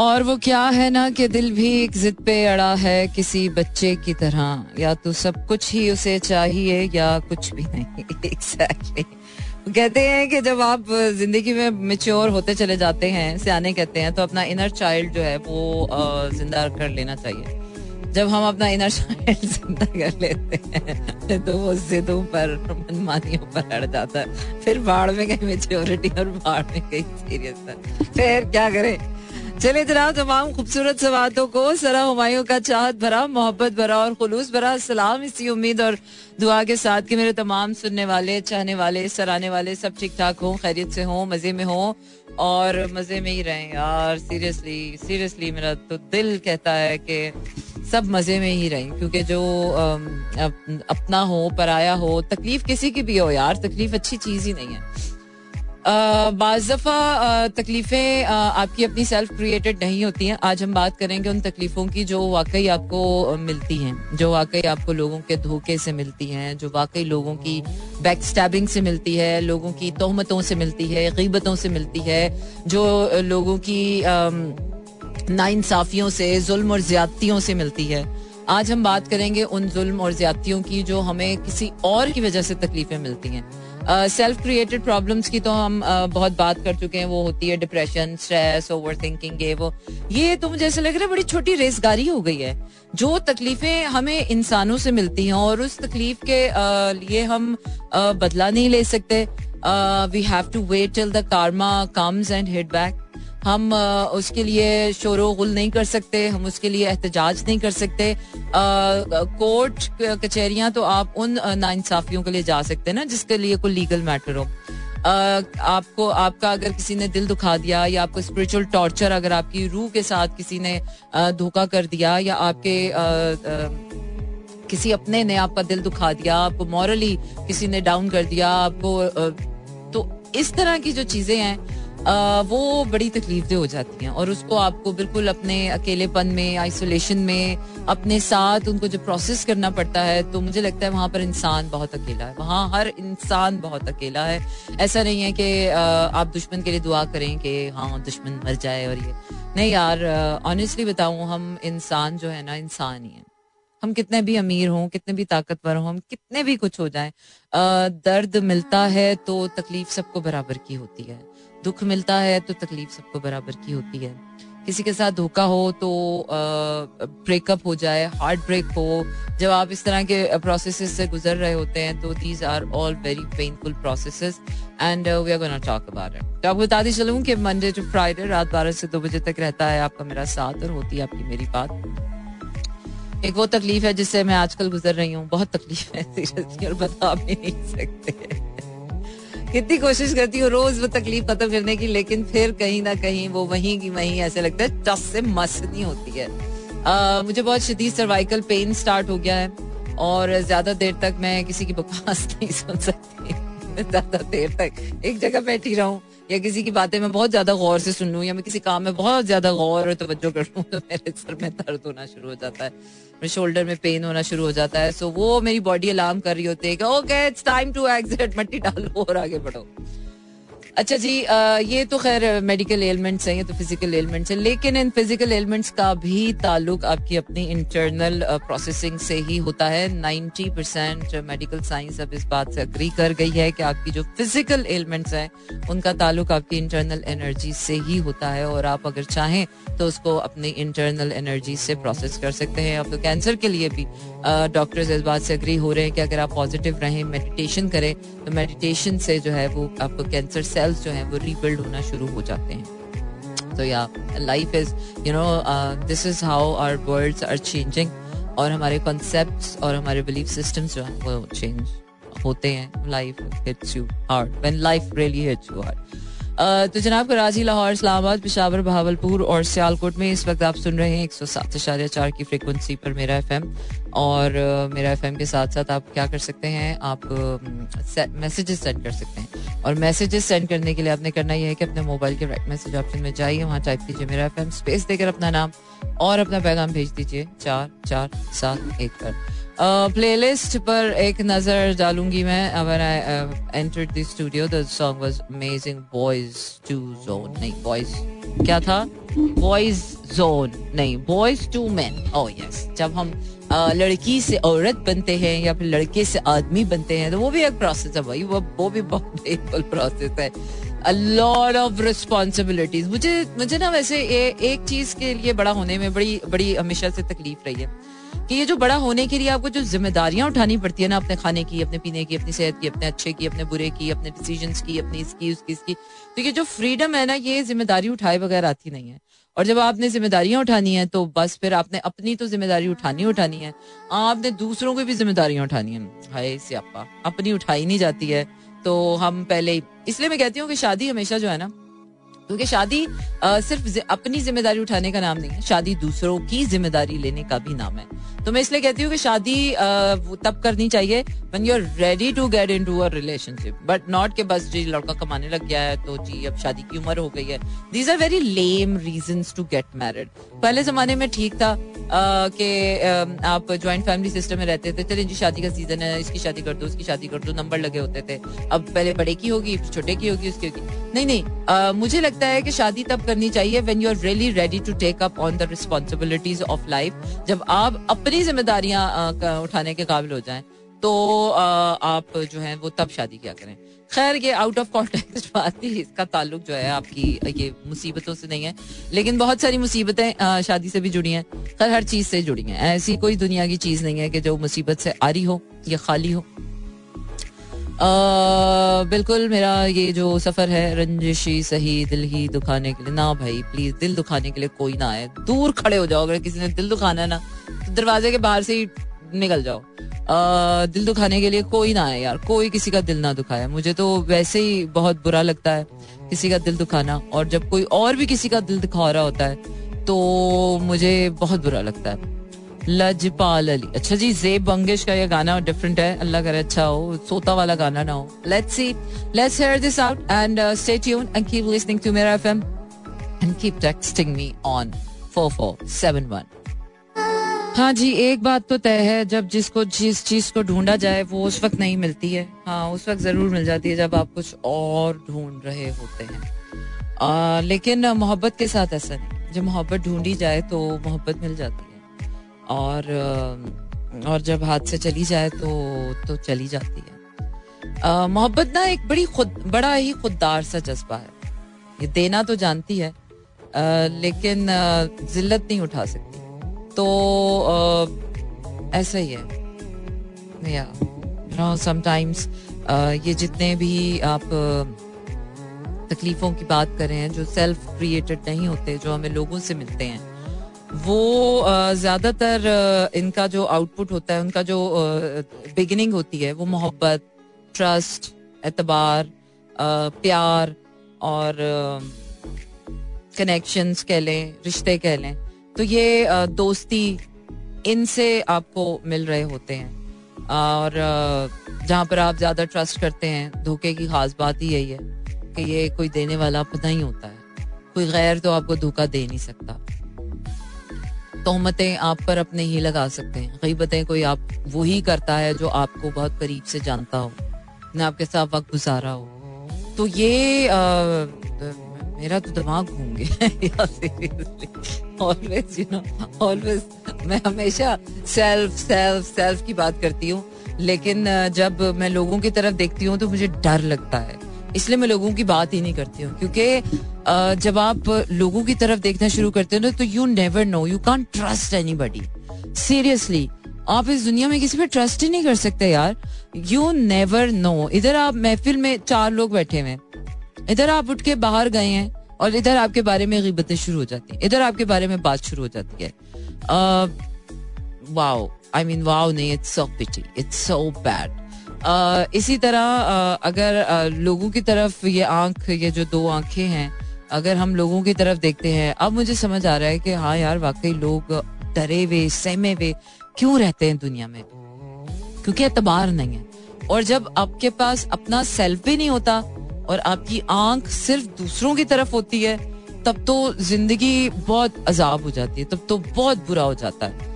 और वो क्या है ना कि दिल भी एक जिद पे अड़ा है किसी बच्चे की तरह। या तो सब कुछ ही उसे चाहिए या कुछ भी नहीं। एग्जैक्टली कहते हैं कि जब आप ज़िंदगी में मेच्योर होते चले जाते हैं, सियाने कहते हैं तो अपना इनर चाइल्ड जो है वो ज़िंदा कर लेना चाहिए। जब हम अपना इनर चाइल्ड ज़िंदा कर लेते हैं तो वो जिदों पर, मनमानियों पर अड़ जाता है। फिर बाढ़ में गई मेच्योरिटी और बाढ़ में गई सीरियस फिर क्या करें? चलिए जनाब तमाम खूबसूरत सवातों को, सरा हमायों का चाहत भरा, मोहब्बत भरा और खुलूस भरा, सलाम इसी उम्मीद और दुआ के साथ कि मेरे तमाम सुनने वाले, चाहने वाले, सराहने वाले सब ठीक ठाक हों, खैरियत से हों, मज़े में हों और मज़े में ही रहें। यार सीरियसली सीरियसली मेरा तो दिल कहता है कि सब मज़े में ही रहें, क्योंकि जो अपना हो, पराया हो, तकलीफ़ किसी की भी हो, यार, तकलीफ़ अच्छी चीज़ ही नहीं है। बाज़ दफ़ा तकलीफ़ें आपकी अपनी सेल्फ क्रिएटेड नहीं होती हैं। आज हम बात करेंगे उन तकलीफ़ों की जो वाकई आपको मिलती हैं, जो वाकई आपको लोगों के धोखे से मिलती हैं, जो वाकई लोगों की बैक स्टैबिंग से मिलती है, लोगों की तोहमतों से मिलती है, गीबतों से मिलती है, जो लोगों की नाइंसाफियों से, जुल्म और ज्यादतियों से मिलती है। आज हम बात करेंगे उन जुल्म और ज्यादतियों की जो हमें किसी और की वजह से तकलीफें मिलती हैं। सेल्फ क्रिएटेड प्रॉब्लम्स की तो हम uh, बहुत बात कर चुके हैं। वो होती है डिप्रेशन स्ट्रेस ओवर थिंकिंग ये वो। ये तो मुझे ऐसा लग रहा है बड़ी छोटी रेसगारी हो गई है। जो तकलीफें हमें इंसानों से मिलती हैं और उस तकलीफ़ के uh, लिए हम uh, बदला नहीं ले सकते। We have to wait till the karma comes and hit back हम उसके लिए शोर गुल नहीं कर सकते, हम उसके लिए एहतजाज नहीं कर सकते। कोर्ट कचहरियाँ तो आप उन नाइंसाफियों के लिए जा सकते हैं ना, जिसके लिए कोई लीगल मैटर हो। आपको, आपका अगर किसी ने दिल दुखा दिया या आपको स्पिरिचुअल टॉर्चर अगर आपकी रूह के साथ किसी ने धोखा कर दिया या आपके किसी अपने ने आपका दिल दुखा दिया, आपको मॉरली किसी ने डाउन कर दिया, आपको तो इस तरह की जो चीज़ें हैं वो बड़ी तकलीफ़ हो जाती हैं और उसको आपको बिल्कुल अपने अकेलेपन में आइसोलेशन में, अपने साथ उनको जो प्रोसेस करना पड़ता है तो मुझे लगता है वहाँ पर इंसान बहुत अकेला है। वहाँ हर इंसान बहुत अकेला है। ऐसा नहीं है कि आप दुश्मन के लिए दुआ करें कि हाँ दुश्मन मर जाए और ये। नहीं यार ऑनेस्टली बताऊँ, हम इंसान जो है ना, इंसान ही है। हम कितने भी अमीर हों, कितने भी ताकतवर हों, हम कितने भी कुछ हो जाए दर्द मिलता है तो तकलीफ़ सबको बराबर की होती है। दुख मिलता है तो तकलीफ़ सबको बराबर की होती है। किसी के साथ धोखा हो तो ब्रेकअप हो जाए हार्ट ब्रेक हो जब आप इस तरह के प्रोसेस से गुजर रहे होते हैं तो these are all very painful process and we are gonna talk about it तो आपको बताती चलूँ कि मंडे टू फ्राइडे रात बारह से दो बजे तक रहता है आपका मेरा साथ और होती है आपकी मेरी बात। एक वो तकलीफ़ है जिससे मैं आजकल गुजर रही हूँ बहुत तकलीफ़ है सीरियसली और बता भी नहीं सकते। कितनी कोशिश करती हूँ रोज वो तकलीफ़ खत्म करने की लेकिन फिर कहीं ना कहीं वो वहीं की वहीं ऐसे लगता है टस से मस नहीं होती है। आ, मुझे बहुत शदीद सर्वाइकल पेन स्टार्ट हो गया है और ज़्यादा देर तक मैं किसी की बकवास नहीं सुन सकती। ज़्यादा देर तक एक जगह बैठी रहूँ या किसी की बातें मैं बहुत ज़्यादा गौर से सुन लूँ या मैं किसी काम में बहुत ज़्यादा गौर और तवज्जो कर लूँ तो मेरे सर में दर्द होना शुरू हो जाता है, मेरे शोल्डर में पेन होना शुरू हो जाता है। सो वो मेरी बॉडी अलार्म कर रही होती है कि okay it's time to exit मट्टी डालो और आगे बढ़ो। अच्छा जी ये तो खैर मेडिकल एलिमेंट्स हैं, ये तो फ़िज़िकल एलिमेंट्स हैं, लेकिन इन फ़िज़िकल एलिमेंट्स का भी ताल्लुक आपकी अपनी इंटरनल प्रोसेसिंग से ही होता है। 90 परसेंट मेडिकल साइंस अब इस बात से अग्री कर गई है कि आपकी जो फ़िज़िकल एलिमेंट्स हैं, उनका ताल्लुक आपकी इंटरनल एनर्जी से ही होता है और आप अगर चाहें तो उसको अपनी इंटरनल एनर्जी से प्रोसेस कर सकते हैं। अब तो कैंसर के लिए भी डॉक्टर्स इस बात से अग्री हो रहे हैं कि अगर आप पॉजिटिव रहें मेडिटेशन करें तो मेडिटेशन से जो है वो आपको कैंसर सेल्स जो हैं, वो रीबिल्ड होना शुरू हो जाते हैं। तो या life is you know this is how our worlds are changing और हमारे कॉन्सेप्ट और हमारे बिलीफ सिस्टम्स जो हैं, वो चेंज होते हैं। Life hits you hard when life really hits you hard तो जनाब कराची, लाहौर, इस्लामाबाद, पिशावर, बहावलपुर और सियालकोट में इस वक्त आप सुन रहे हैं एक सौ सात इशारे चार की फ्रिक्वेंसी पर मेरा एफ़ एम और मेरा एफ़ एम के साथ साथ आप क्या कर सकते हैं, आप मैसेजेस सेंड कर सकते हैं। और मैसेजेस सेंड करने के लिए आपने करना यह है कि अपने मोबाइल के राइट मैसेज ऑप्शन में जाइए, वहाँ टाइप कीजिए मेरा एफ़ एम स्पेस देकर अपना नाम और अपना पैगाम भेज दीजिए चार चार सात एक पर। प्लेलिस्ट पर एक नज़र डालूँगी मैं when I entered the studio the song was amazing Boyz II zone नहीं बॉयज़ क्या था? बॉयज़ जोन नहीं Boyz II man oh yes जब हम लड़की से औरत बनते हैं या फिर लड़के से आदमी बनते हैं तो वो भी एक प्रोसेस है भाई। वो वो भी बहुत पेनफुल प्रोसेस है। अ लॉट ऑफ़ रिस्पॉन्सिबिलिटीज मुझे मुझे ना वैसे ए, एक चीज़ के लिए बड़ा होने में बड़ी बड़ी हमेशा से तकलीफ़ रही है। कि ये जो बड़ा होने के लिए आपको जो जिम्मेदारियाँ उठानी पड़ती है ना, अपने खाने की, अपने पीने की, अपनी सेहत की, अपने अच्छे की, अपने बुरे की, अपने डिसीज़न की, अपनी इसकी, उसकी, इसकी तो ये जो फ्रीडम है ना, ये ज़िम्मेदारी उठाए बगैर आती नहीं है। और जब आपने जिम्मेदारियाँ उठानी है तो बस फिर आपने अपनी तो ज़िम्मेदारी उठानी उठानी है। आपने दूसरों की भी जिम्मेदारियाँ उठानी है। हाय स्यापा अपनी उठाई नहीं जाती है। तो हम पहले, इसलिए मैं कहती हूँ कि शादी हमेशा जो है ना क्योंकि शादी सिर्फ़ अपनी ज़िम्मेदारी उठाने का नाम नहीं है, शादी दूसरों की ज़िम्मेदारी लेने का भी नाम है। तो मैं इसलिए कहती हूँ कि शादी तब करनी चाहिए when you're ready to get into a relationship but not के बस जी लड़का कमाने लग गया है तो जी अब शादी की उम्र हो गई है। These are very lame reasons to get married. पहले जमाने में ठीक था कि आप ज्वाइंट फैमिली सिस्टम में रहते थे चलिए जी शादी का सीज़न है इसकी शादी कर दो उसकी शादी कर दो नंबर लगे होते थे। अब पहले बड़े की होगी छोटे की होगी उसकी होगी। नहीं नहीं आ, मुझे लगता है कि शादी तब करनी चाहिए when you are really ready to take up on the responsibilities of life जब आप अपनी जिम्मेदारियाँ उठाने के काबिल हो जाए तो आप जो है, वो तब शादी क्या करें। खैर, ये आउट ऑफ़ कॉन्टेक्ट बात थी इसका ताल्लुक जो है, आपकी, ये मुसीबतों से नहीं है, लेकिन बहुत सारी मुसीबतें शादी से भी जुड़ी हैं, खैर, हर चीज़ से जुड़ी हैं। ऐसी कोई दुनिया की चीज़ नहीं है कि जो मुसीबत से आ रही हो, या खाली हो। बिल्कुल मेरा ये जो सफ़र है, रंजिशी, सही, दिल ही दुखाने के लिए, ना भाई प्लीज़ दिल दुखाने के लिए कोई ना आए। दूर खड़े हो जाओ, अगर किसी ने दिल दुखाना है ना तो दरवाजे के बाहर से ही निकल जाओ। दिल दुखाने के लिए कोई ना आए यार, कोई किसी का दिल ना दुखाए। मुझे तो वैसे ही बहुत बुरा लगता है किसी का दिल दुखाना, और जब कोई और भी किसी का दिल दुखा रहा होता है तो मुझे बहुत बुरा लगता है। लजपाल अली। अच्छा जी जेब बंगेश का ये गाना डिफरेंट है। अल्लाह करे अच्छा हो सोता वाला गाना ना हो। Let's see let's hear this out and stay tune and keep listening to Mera FM and keep texting me on 4471 हाँ जी एक बात तो तय है जब जिसको जिस चीज़ को ढूंढा जाए वो उस वक्त नहीं मिलती है। हाँ उस वक्त ज़रूर मिल जाती है जब आप कुछ और ढूंढ रहे होते हैं। आ, लेकिन मोहब्बत के साथ ऐसा नहीं। जब मोहब्बत ढूंढी जाए तो मोहब्बत मिल जाती है। और और जब हाथ से चली जाए तो तो चली जाती है। मोहब्बत ना एक बड़ी खुद बड़ा ही खुददार सा जज्बा है। ये देना तो जानती है आ, लेकिन जिल्लत नहीं उठा सकती। तो आ, ऐसा ही है। या नो समटाइम्स ये जितने भी आप तकलीफों की बात करें जो सेल्फ क्रिएटेड नहीं होते जो हमें लोगों से मिलते हैं वो ज़्यादातर इनका जो आउटपुट होता है, उनका जो बिगिनिंग होती है, वो मोहब्बत ट्रस्ट एतबार प्यार और कनेक्शंस कह लें, रिश्ते कह लें। तो ये दोस्ती इनसे आपको मिल रहे होते हैं। और जहाँ पर आप ज़्यादा ट्रस्ट करते हैं, धोखे की खास बात ही यही है कि ये कोई देने वाला अपना ही होता है। कोई गैर तो आपको धोखा दे नहीं सकता। तोहमतें आप पर अपने ही लगा सकते हैं। गईबतें कोई आप वही करता है जो आपको बहुत करीब से जानता हो। ने आपके साथ वक्त गुजारा हो। तो ये आ, मेरा तो दिमाग घूम गया ऑलवेज यू नो ऑलवेज मैं हमेशा सेल्फ सेल्फ सेल्फ की बात करती हूँ। लेकिन जब मैं लोगों की तरफ़ देखती हूँ तो मुझे डर लगता है। इसलिए मैं लोगों की बात ही नहीं करती हूँ, क्योंकि जब आप लोगों की तरफ़ देखना शुरू करते हो ना तो you never know you can't trust anybody seriously आप इस दुनिया में किसी पे ट्रस्ट ही नहीं कर सकते यार. यू नेवर नो इधर आप महफिल में चार लोग बैठे हुए इधर आप उठ के बाहर गए हैं, और इधर आपके बारे में गिबतें शुरू हो जाती हैं. इधर आपके बारे में बात शुरू हो जाती है. वाओ आई मीन वाओ नहीं it's so pity it's so bad इसी तरह अगर लोगों की तरफ़ ये आँख, ये जो दो आँखें हैं, अगर हम लोगों की तरफ़ देखते हैं, अब मुझे समझ आ रहा है कि हाँ यार, वाकई लोग डरे हुए, सहमे हुए क्यों रहते हैं दुनिया में? क्योंकि एतबार नहीं है। और जब आपके पास अपना सेल्फ भी नहीं होता और आपकी आँख सिर्फ़ दूसरों की तरफ़ होती है, तब तो ज़िंदगी बहुत अजाब हो जाती है, तब तो बहुत बुरा हो जाता है।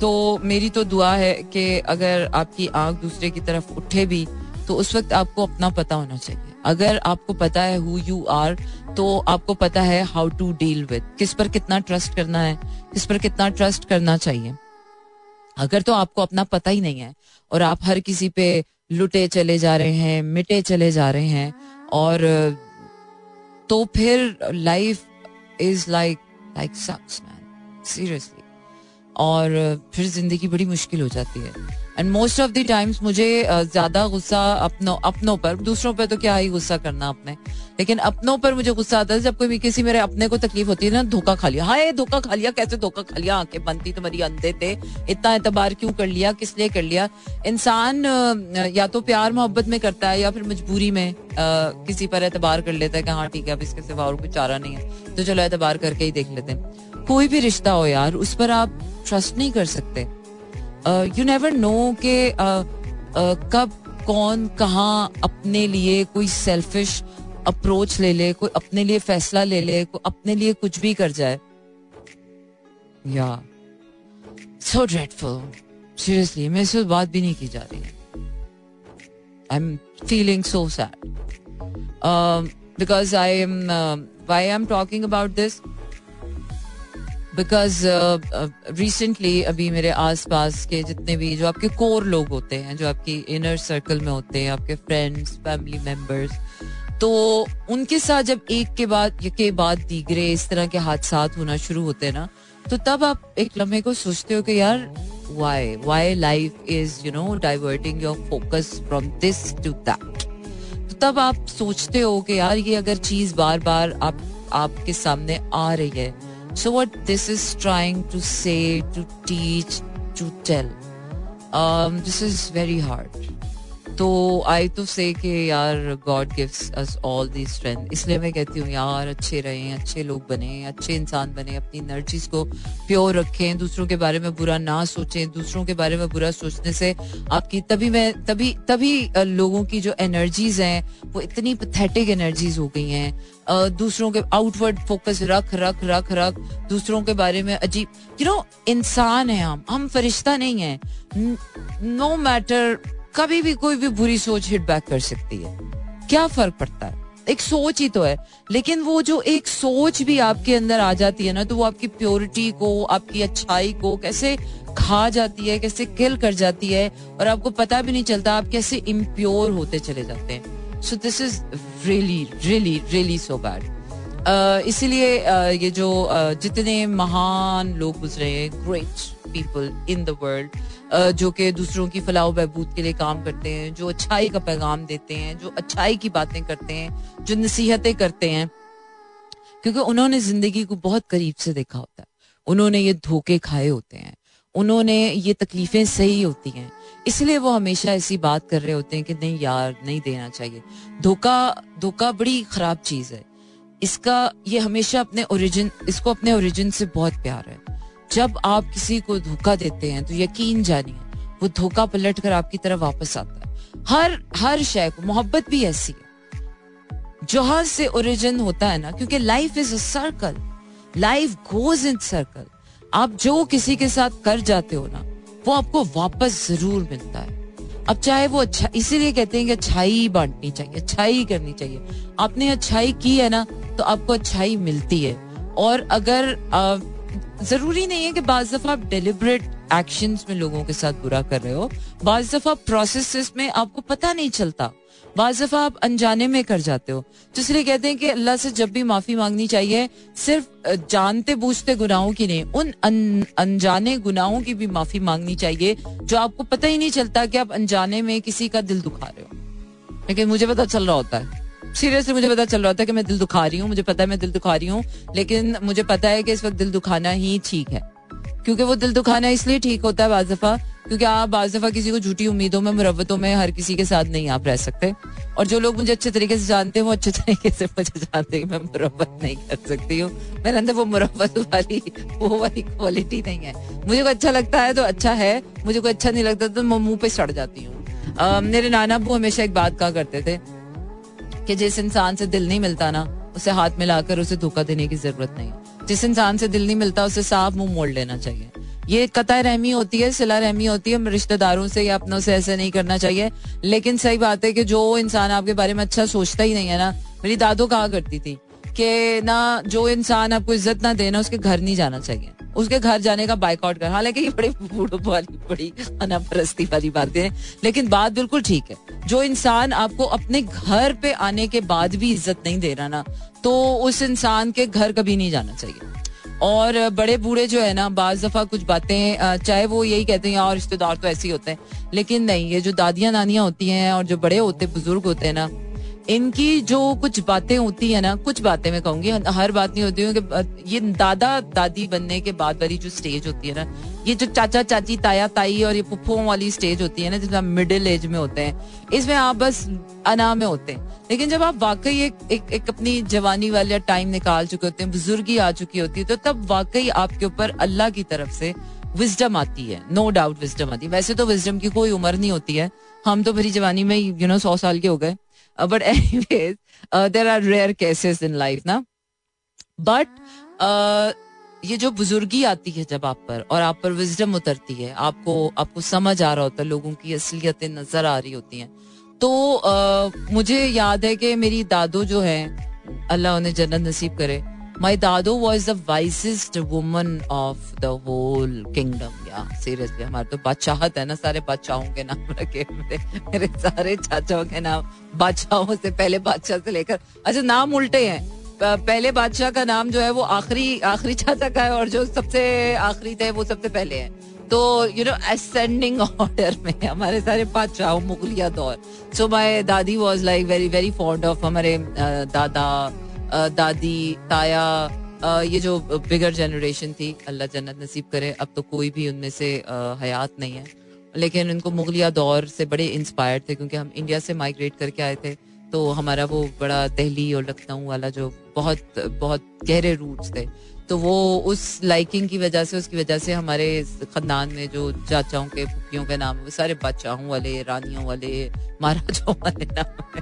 तो मेरी तो दुआ है कि अगर आपकी आँख दूसरे की तरफ़ उठे भी तो उस वक्त आपको अपना पता होना चाहिए। अगर आपको पता है हु यू आर तो आपको पता है हाउ टू डील विद किस पर कितना ट्रस्ट करना है, किस पर कितना ट्रस्ट करना चाहिए। अगर तो आपको अपना पता ही नहीं है, और आप हर किसी पे लुटे चले जा रहे हैं, मिटे चले जा रहे हैं, और तो फिर life is like like sucks man seriously और फिर ज़िंदगी बड़ी मुश्किल हो जाती है। And most of the times मुझे ज़्यादा गुस्सा अपनों अपनों पर दूसरों पर तो क्या ही गुस्सा करना अपने लेकिन अपनों पर मुझे गुस्सा आता है जब कोई किसी मेरे अपने को तकलीफ़ होती है ना धोखा खा लिया हाय धोखा खा लिया कैसे धोखा खा लिया आँखें बनती तुम्हारी अंधे थे इतना एतबार क्यों कर लिया किस लिए कर लिया? इंसान या तो प्यार मोहब्बत में करता है या फिर मजबूरी में आ, किसी पर एतबार कर लेता है कि हाँ ठीक है अब इसके सिवा और कोई चारा नहीं है। तो चलो एतबार करके ही देख लेते हैं। कोई भी रिश्ता हो यार, उस पर आप ट्रस्ट नहीं कर सकते। यू नेवर नो के कब, कौन, कहा अपने लिए कोई सेल्फिश अप्रोच ले ले, कोई अपने लिए फैसला ले ले, कोई अपने लिए कुछ भी कर जाए। या सो ड्रेडफुल सीरियसली मैं इस बात भी नहीं की जा रही I am feeling so sad because I am why I am talking about this because recently अभी मेरे आस पास के जितने भी जो आपके कोर लोग होते हैं, जो आपकी इनर सर्कल में होते हैं, आपके फ्रेंड्स फैमिली मेंबर्स तो उनके साथ जब एक के बाद के बाद दीगरे इस तरह के हादसा होना शुरू होते हैं ना तो तब आप एक लम्हे को सोचते हो कि यार why why life is you know diverting your focus from this to that तब आप सोचते हो कि यार, ये अगर चीज़ बार बार आप, आपके सामने आ रही है So, what this is trying to say, to teach, to tell, um, this is very hard. तो आई तो से कि यार God gives us all the strength इसलिए मैं कहती हूँ, यार अच्छे रहें, अच्छे लोग बने, अच्छे इंसान बने, अपनी एनर्जीज को प्योर रखें, दूसरों के बारे में बुरा ना सोचें, दूसरों के बारे में बुरा सोचने से आपकी तभी मैं, तभी तभी लोगों की जो एनर्जीज हैं, वो इतनी पथेटिक एनर्जीज हो गई हैं। दूसरों के आउटवर्ड फोकस रख रख रख रख, दूसरों के बारे में अजीब यू नो इंसान है हम हम फरिश्ता नहीं है। नो मैटर कभी भी कोई भी बुरी सोच हिट बैक कर सकती है। क्या फ़र्क पड़ता है? एक सोच ही तो है। लेकिन वो जो एक सोच भी आपके अंदर आ जाती है ना तो वो आपकी प्योरिटी को आपकी अच्छाई को कैसे खा जाती है कैसे किल कर जाती है और आपको पता भी नहीं चलता आप कैसे इम्प्योर होते चले जाते हैं। So this is really really really so bad इसीलिए ये जो uh, जितने महान लोग गुजरे great people in the world जो कि दूसरों की फलाह बहबूद के लिए काम करते हैं, जो अच्छाई का पैगाम देते हैं, जो अच्छाई की बातें करते हैं, जो नसीहतें करते हैं। क्योंकि उन्होंने ज़िंदगी को बहुत करीब से देखा होता है। उन्होंने ये धोखे खाए होते हैं। उन्होंने ये तकलीफें सही होती हैं। इसलिए वो हमेशा ऐसी बात कर रहे होते हैं कि नहीं यार, नहीं देना चाहिए। धोखा धोखा बड़ी खराब चीज़ है। इसका, ये हमेशा अपने ओरिजिन इसको अपने ओरिजिन से बहुत प्यार है। जब आप किसी को धोखा देते हैं तो यकीन जानिए वो धोखा पलट कर आपकी तरफ़ वापस आता है। हर हर शय को मोहब्बत भी ऐसी है। जहाँ से ओरिजिन होता है ना क्योंकि life is a circle life goes in circle आप जो किसी के साथ कर जाते हो ना वो आपको वापस ज़रूर मिलता है। अब चाहे वो अच्छा इसीलिए कहते हैं कि अच्छाई बांटनी चाहिए अच्छाई करनी चाहिए। आपने अच्छाई की है ना तो आपको अच्छाई मिलती है। और अगर आ, ज़रूरी नहीं है कि बाज दफ़ा आप डेलिबरेट एक्शन में लोगों के साथ बुरा कर रहे हो। बाज दफ़ा प्रोसेस में आपको पता नहीं चलता। बाज दफ़ा आप अनजाने में कर जाते हो। तो इसलिए कहते हैं कि अल्लाह से जब भी माफ़ी मांगनी चाहिए सिर्फ़ जानते बूझते गुनाहों की नहीं उन अन, अनजाने गुनाहों की भी माफ़ी मांगनी चाहिए जो आपको पता ही नहीं चलता कि आप अनजाने में किसी का दिल दुखा रहे हो। लेकिन मुझे पता चल रहा होता है। सीरियसली मुझे पता चल रहा था कि मैं दिल दुखा रही हूँ। मुझे पता है मैं दिल दुखा रही हूँ, लेकिन मुझे पता है कि इस वक्त दिल दुखाना ही ठीक है। क्योंकि वो दिल दुखाना इसलिए ठीक होता है बाज दफ़ा क्योंकि आप बाज दफ़ा किसी को झूठी उम्मीदों में, मुरवतों में हर किसी के साथ नहीं आप रह सकते। और जो लोग मुझे अच्छे तरीके से जानते हैं, वो अच्छे तरीके से मुझे जानते हैं मैं मुरवत नहीं कर सकती हूँ। मेरे अंदर वो मुरवत वाली, वो वाली क्वालिटी नहीं है। मुझे कोई अच्छा लगता है तो अच्छा है, मुझे कोई अच्छा नहीं लगता तो मैं मुँह पे सड़ जाती हूँ। मेरे नाना अबू हमेशा एक बात कहा करते थे कि जिस इंसान से दिल नहीं मिलता ना, उसे हाथ मिलाकर उसे धोखा देने की ज़रूरत नहीं। जिस इंसान से दिल नहीं मिलता, उसे साफ़ मुँह मोड़ लेना चाहिए। ये कतः रहमी होती है सिला रहमी होती है रिश्तेदारों से या अपनों से ऐसे नहीं करना चाहिए। लेकिन सही बात है कि जो इंसान आपके बारे में अच्छा सोचता ही नहीं है ना, मेरी दादो कहा करती थी? कि ना जो इंसान आपको इज़्ज़त ना देना, उसके घर नहीं जाना चाहिए। उसके घर जाने का बाइकआउट कर। हालाँकि ये बड़ी बूढ़ो वाली, बड़ी अनापरस्ती वाली बातें हैं, लेकिन बात बिल्कुल ठीक है। जो इंसान आपको अपने घर पे आने के बाद भी इज़्ज़त नहीं दे रहा ना तो उस इंसान के घर कभी नहीं जाना चाहिए। और बड़े बूढ़े जो है ना, बाज दफ़ा कुछ बातें चाहे वो यही कहते हैं और रिश्तेदार तो ऐसे ही होते हैं। लेकिन नहीं, ये जो दादियाँ नानियाँ होती हैं और जो बड़े होते, बुज़ुर्ग होते हैं ना इनकी जो कुछ बातें होती है ना कुछ बातें मैं कहूँगी हर बात नहीं होती है कि ये दादा दादी बनने के बाद वाली जो स्टेज होती है ना ये जो चाचा चाची ताया ताई और ये पुप्पो वाली स्टेज होती है ना जिसमें मिडिल एज में होते हैं इसमें आप बस अना में होते हैं। लेकिन जब आप वाकई एक, एक, एक अपनी जवानी वाले टाइम निकाल चुके होते हैं बुजुर्गी आ चुकी होती है तो तब वाकई आपके ऊपर अल्लाह की तरफ़ से विजडम आती है नो डाउट विजडम आती है। वैसे तो विजडम की कोई उम्र नहीं होती है हम तो भरी जवानी में यू नो सौ साल के हो गए। But anyways there are rare cases in life ना बट uh, ये जो बुजुर्गी आती है जब आप पर और आप पर विजडम उतरती है आपको आपको समझ आ रहा होता है लोगों की असलियतें नज़र आ रही होती हैं। तो uh, मुझे याद है कि मेरी दादो जो है अल्लाह उन्हें जन्नत नसीब करे माई दादो was the wisest woman of the whole kingdom या सीरियसली हमारे तो बादशाहत है ना, सारे बादशाहों के नाम रखे मेरे सारे चाचाओं के नाम, बादशाहों से पहले बादशाह से लेकर अच्छा नाम उल्टे हैं। पहले बादशाह का नाम जो है वो आखिरी आखिरी चाचा का है और जो सबसे आखिरी थे वो सबसे पहले है। तो यू नो असेंडिंग ऑर्डर में हमारे सारे बादशाह, मुगलिया दौर सो माई दादी was like very very fond of हमारे दादा दादी, ताया ये जो बिगर जनरेशन थी, अल्लाह जन्नत नसीब करे, अब तो कोई भी उनमें से हयात नहीं है। लेकिन उनको मुगलिया दौर से बड़े इंस्पायर्ड थे, क्योंकि हम इंडिया से माइग्रेट करके आए थे तो हमारा वो बड़ा दिल्ली और लखनऊ वाला जो बहुत बहुत गहरे रूट्स थे। तो वो उस लाइकिंग की वजह से, उसकी वजह से हमारे खानदान में जो चाचाओं के, फुफियों के नाम, वो सारे बादशाहों वाले, रानियों वाले महाराजों वाले नाम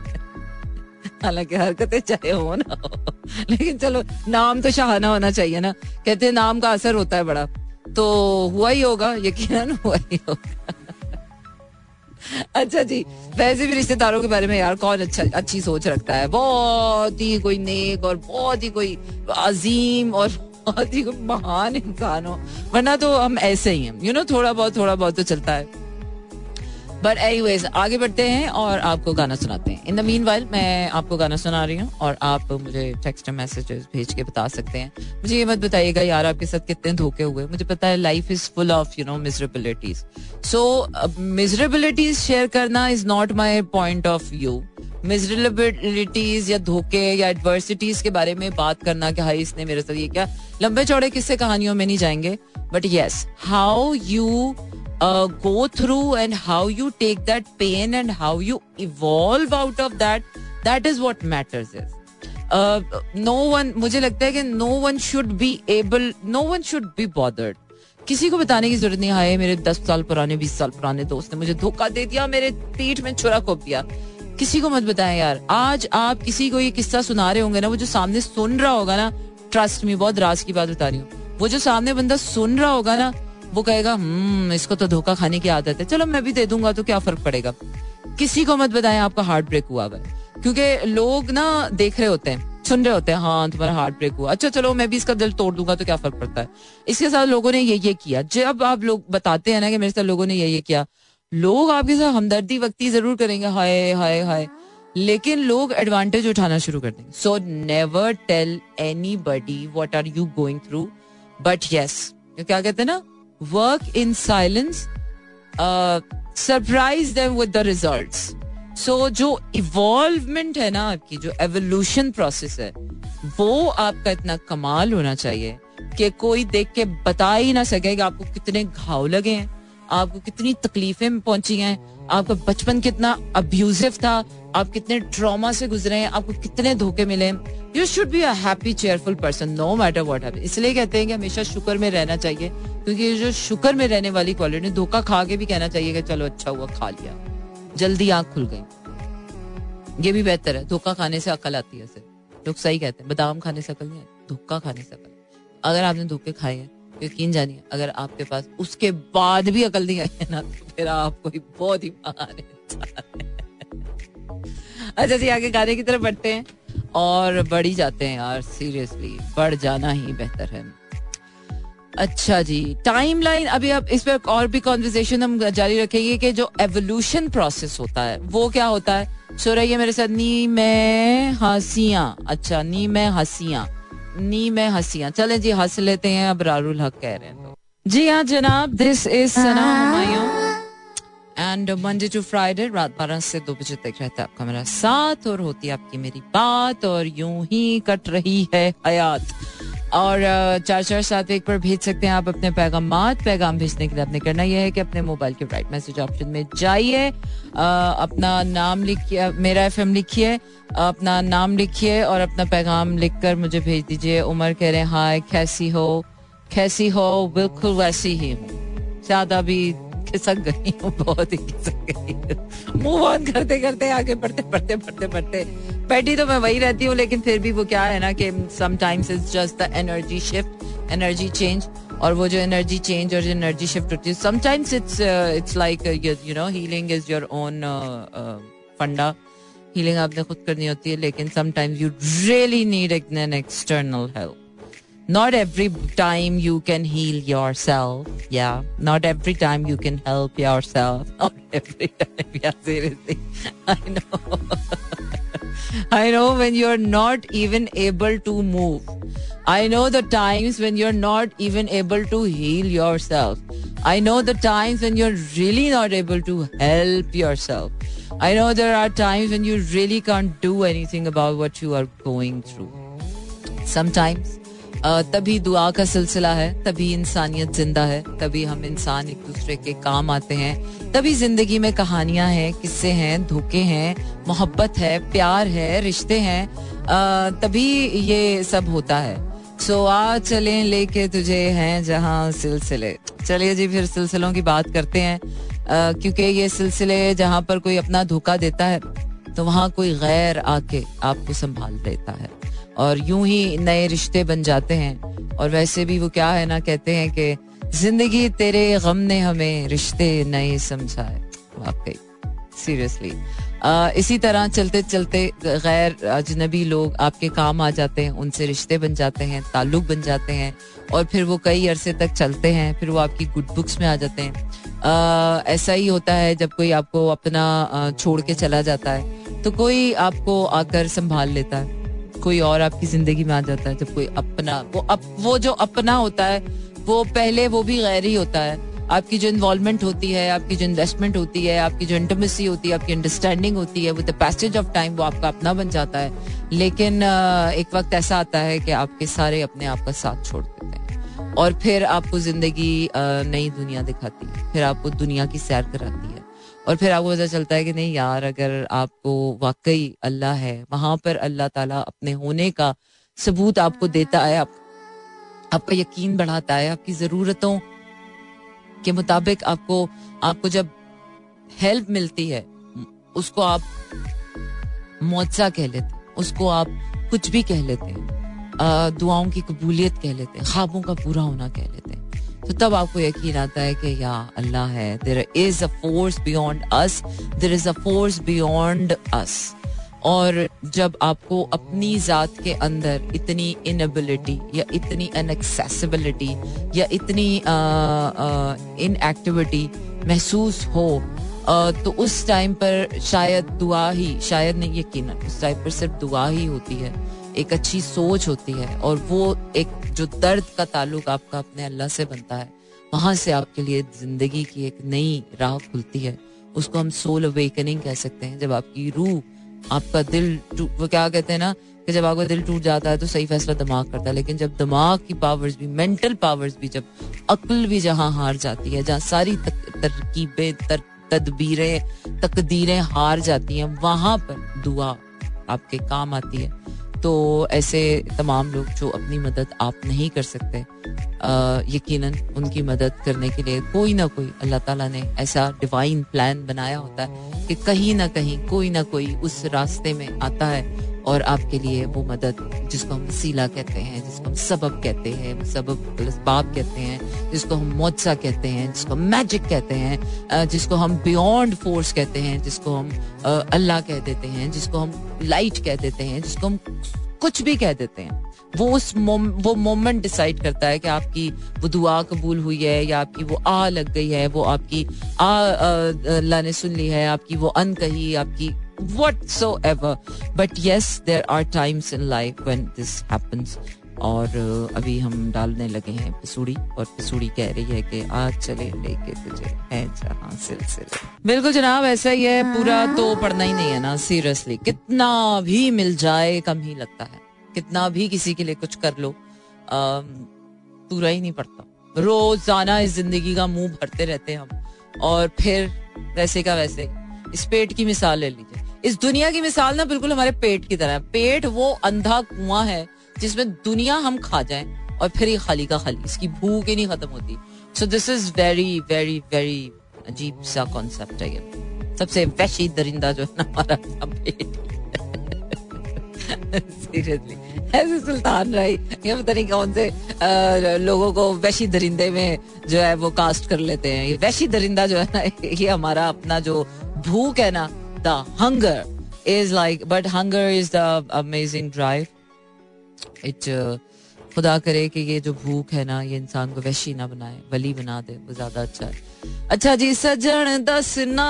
हालाँकि हरकतें चाहे हो ना हो। लेकिन चलो, नाम तो शाहाना होना चाहिए ना। कहते हैं, नाम का असर होता है बड़ा। तो हुआ ही होगा यकीन हुआ ही होगा। अच्छा जी, वैसे भी रिश्तेदारों के बारे में यार कौन अच्छा अच्छी सोच रखता है? बहुत ही कोई नेक और बहुत ही कोई अजीम और बहुत ही कोई महान इंसान हो। वरना तो हम ऐसे ही हैं। यू नो थोड़ा बहुत थोड़ा बहुत तो चलता है। बट एनीवेज आगे बढ़ते हैं और आपको गाना सुनाते हैं। इन द मीन वाइल मैं आपको गाना सुना रही हूँ और आप मुझे टेक्स्ट मैसेजेस भेज के बता सकते हैं। मुझे ये मत बताइएगा, यार, आपके साथ कितने धोखे हुए मुझे पता है life is full of you know miserabilities so miserabilities share करना is not my point of view miserabilities या धोखे या एडवर्सिटीज के बारे में बात करना कि हाई इसने मेरे साथ ये क्या। लंबे चौड़े किस्से कहानियों में नहीं जाएँगे but yes how you go through through and how you that and how you evolve out of that that is what matters is. Uh, no one मुझे लगता है कि no one should be able no one should be bothered किसी को बताने की ज़रूरत नहीं आए मेरे दस साल पुराने बीस साल पुराने दोस्त ने मुझे धोखा दे दिया मेरे पीठ में छुरा खोप दिया। किसी को मत बताएँ यार। आज आप किसी को ये किस्सा सुना रहे होंगे ना, वो जो सामने सुन रहा होगा ना ट्रस्ट में बहुत राज की बात बता रही हूँ। वो जो सामने बंदा सुन रहा होगा ना, वो कहेगा हम्म इसको तो धोखा खाने की आदत है। चलो मैं भी दे दूँगा तो क्या फ़र्क पड़ेगा? किसी को मत बताएँ, आपका हार्ट ब्रेक हुआ है। क्योंकि लोग ना देख रहे होते हैं, सुन रहे होते हैं हाँ तुम्हारा हार्ट ब्रेक हुआ अच्छा चलो मैं भी इसका दिल तोड़ दूँगा तो क्या फ़र्क पड़ता है? इसके साथ लोगों ने ये ये किया। जब आप लोग बताते हैं ना कि मेरे साथ लोगों ने ये ये किया लोग आपके साथ हमदर्दी वक्ती ज़रूर करेंगे, हाय हाय हाय। लेकिन लोग एडवांटेज उठाना शुरू कर देंगे। So never tell anybody what are you going through but yes क्या कहते हैं ना? Work in silence surprise them with the results so जो इवॉल्वमेंट है ना आपकी, जो एवोल्यूशन प्रोसेस है, वो आपका इतना कमाल होना चाहिए कि कोई देख के बता ही ना सके कि आपको कितने घाव लगे हैं। आपको कितनी तकलीफें पहुँची हैं। आपका बचपन कितना अब्यूजिव था। आप कितने ट्रॉमा से गुजरे हैं। आपको कितने धोखे मिले you should be happy cheerful person no matter what है इसलिए कहते हैं कि हमेशा शुक्र में रहना चाहिए। क्योंकि जो शुक्र में रहने वाली क्वालिटी धोखा खा के भी कहना चाहिए कि चलो अच्छा हुआ, खा लिया। जल्दी आँख खुल गई। ये भी बेहतर है। धोखा खाने से अकल आती है लोग सही कहते हैं, बादाम खाने से अकल नहीं धोखा खाने से अकल। अगर आपने धोखे खाए हैं यकीन जानिए, अगर आपके पास उसके बाद भी अकल नहीं आई है ना तो फिर आप कोई बहुत ही महान इंसान अच्छा जी, आगे गाने की तरफ़ बढ़ते हैं। और बढ़ ही जाते हैं यार सीरियसली बढ़ जाना ही बेहतर है। अच्छा जी टाइम लाइन अभी अब इस पर और भी कॉन्वर्जेशन हम जारी रखेंगे कि जो एवोल्यूशन प्रोसेस होता है, वो क्या होता है? सो रही है मेरे साथ, नी मैं हंसिया। अच्छा नी मैं हंसिया। नी मैं हंसियाँ चले जी, हंस लेते हैं, अब रारुल हक कह रहे हैं तो। जी हाँ जनाब this is Sana and Monday to Friday रात बारह से दो बजे तक रहता है आपका मेरा साथ, और होती है आपकी मेरी बात, और यूँ ही कट रही है हयात। और चार चार सात एक पर भेज सकते हैं आप अपने पैगाम पैगाम भेजने के लिए आपने करना यह है कि अपने मोबाइल के राइट मैसेज ऑप्शन में जाइए। अपना नाम लिखिए, मेरा एफ़ एम लिखिए, अपना नाम लिखिए और अपना पैगाम लिखकर मुझे भेज दीजिए। उमर कह रहे हैं, हाय, कैसी हो? कैसी हो? बिल्कुल वैसी ही ज़्यादा भी खिसक गई हूँ, बहुत ही खिसक गई मूव ऑन करते करते आगे बढ़ते बढ़ते बढ़ते बढ़ते। बैठी तो मैं वही रहती हूँ लेकिन फिर भी वो क्या है ना कि sometimes it's just the energy shift energy change और वो जो एनर्जी चेंज और जो एनर्जी शिफ्ट होती है sometimes it's it's like you know healing is your own फंडा हीलिंग आपने खुद करनी होती है लेकिन sometimes you really need an external help not every time you can heal yourself. Yeah. Not every time you can help yourself. Not every time. Yeah, seriously. I know. I know when you're not even able to move. I know the times when you're not even able to heal yourself. I know the times when you're really not able to help yourself. I know there are times when you really can't do anything about what you are going through. Sometimes तभी दुआ का सिलसिला है, तभी इंसानियत ज़िंदा है, तभी हम इंसान एक दूसरे के काम आते हैं, तभी ज़िंदगी में कहानियाँ हैं, किस्से हैं, धोखे हैं, मोहब्बत है, प्यार है, रिश्ते हैं तभी ये सब होता है। सो आ चले लेके तुझे हैं जहाँ सिलसिले। चलिए जी, फिर सिलसिलों की बात करते हैं। क्योंकि ये सिलसिले जहाँ पर कोई अपना धोखा देता है तो वहाँ कोई गैर आके आपको संभाल देता है। और यूँ ही नए रिश्ते बन जाते हैं। और वैसे भी वो क्या है ना, कहते हैं कि ज़िंदगी तेरे गम ने हमें रिश्ते नए समझाए। वाकई सीरियसली इसी तरह चलते चलते गैर अजनबी लोग आपके काम आ जाते हैं, उनसे रिश्ते बन जाते हैं, ताल्लुक बन जाते हैं, और फिर वो कई अरसे तक चलते हैं, फिर वो आपकी गुड बुक्स में आ जाते हैं। ऐसा ही होता है जब कोई आपको अपना छोड़ के चला जाता है तो कोई आपको आकर संभाल लेता है। कोई और आपकी ज़िंदगी में आ जाता है जब कोई अपना वो अप, वो जो अपना होता है वो पहले वो भी गैर ही होता है। आपकी जो इन्वॉल्वमेंट होती है आपकी जो इन्वेस्टमेंट होती है आपकी जो इंटरमेसी होती है आपकी अंडरस्टैंडिंग होती है with the passage of time वो आपका अपना बन जाता है। लेकिन एक वक्त ऐसा आता है कि आपके सारे अपने आप का साथ छोड़ देते हैं। और फिर आपको ज़िंदगी नई दुनिया दिखाती है फिर आपको दुनिया की सैर कराती है। और फिर आपको पता चलता है कि नहीं यार अगर आपको वाकई अल्लाह है वहाँ पर अल्लाह ताला अपने होने का सबूत आपको देता है आप, आपका यकीन बढ़ाता है आपकी जरूरतों के मुताबिक आपको आपको जब हेल्प मिलती है उसको आप मुआवजा कह लेते हैं उसको आप कुछ भी कह लेते हैं दुआओं की कबूलियत कह लेते हैं ख्वाबों का पूरा होना कह लेते हैं। तो तब आपको यकीन आता है कि या अल्लाह है। There is a force beyond us there is a force beyond us और जब आपको अपनी जात के अंदर इतनी इनएबिलिटी या इतनी अनएक्सेसिबिलिटी या इतनी इन एक्टिविटी महसूस हो तो उस टाइम पर शायद दुआ ही, शायद नहीं यकीन उस टाइम पर सिर्फ़ दुआ ही होती है। एक अच्छी सोच होती है और वो एक जो दर्द का ताल्लुक आपका अपने अल्लाह से बनता है वहाँ से आपके लिए ज़िंदगी की एक नई राह खुलती है। उसको हम सोल अवेकनिंग कह सकते हैं। जब आपकी रूह आपका दिल वो क्या कहते हैं ना कि जब आपका दिल टूट जाता है तो सही फैसला दिमाग करता है। लेकिन जब दिमाग की पावर्स भी मेंटल पावर्स भी जब अक्ल भी जहाँ हार जाती है जहाँ सारी तरकीबें तर, तदबीरें तकदीरें हार जाती हैं वहाँ पर दुआ आपके काम आती है। तो ऐसे तमाम लोग जो अपनी मदद आप नहीं कर सकते यकीनन उनकी मदद करने के लिए कोई ना कोई अल्लाह ताला ने ऐसा डिवाइन प्लान बनाया होता है कि कहीं ना कहीं, कोई ना कोई उस रास्ते में आता है और आपके लिए वो मदद जिसको हम वसीला कहते हैं जिसको हम सबब कहते हैं सबब बाप कहते हैं जिसको हम मोजा कहते हैं जिसको मैजिक कहते हैं जिसको हम बियॉन्ड फोर्स कहते हैं जिसको हम अल्लाह कह देते हैं जिसको हम लाइट कह देते हैं जिसको हम कुछ भी कह देते हैं। वो उस मोम, वो मोमेंट डिसाइड करता है कि आपकी वो दुआ कबूल हुई है या आपकी वो आ लग गई है वो आपकी आ अल्लाह ने सुन ली है आपकी वो अन कही आपकी whatsoever. But yes, there are times in life when this happens. और अभी हम डालने लगे हैं पिसूड़ी और पिसूड़ी कह रही है कि आज चले लेके तुझे है जहाँ सिलसिले। बिल्कुल जनाब ऐसा ही है पूरा तो पढ़ना ही नहीं है ना सीरियसली कितना भी मिल जाए कम ही लगता है। कितना भी किसी के लिए कुछ कर लो पूरा ही नहीं पड़ता रोज़ाना इस ज़िंदगी का मुँह भरते रहते हैं हम। और फिर वैसे का वैसे इस पेट की मिसाल ले लीजिए। इस दुनिया की मिसाल ना बिल्कुल हमारे पेट की तरह पेट वो अंधा कुआँ है जिसमें दुनिया हम खा जाए और फिर ये खाली का खाली, इसकी भूख ही नहीं खत्म होती। So this is very very very अजीब सा कॉन्सेप्ट है ये। सबसे वैशी दरिंदा जो है ना हमारा सीरियसली ऐसे सुल्तान राय, ये पता नहीं कौन से लोगों को वैशी दरिंदे में जो है वो कास्ट कर लेते हैं। वैशी दरिंदा जो है ना, ये हमारा अपना जो भूख है ना the hunger is like but hunger is the amazing drive. It uh, खुदा करे कि ये जो भूख है ना ये इंसान को वैशी ना बनाए वली बना दे वो ज़्यादा अच्छा है। अच्छा जी सजन दस ना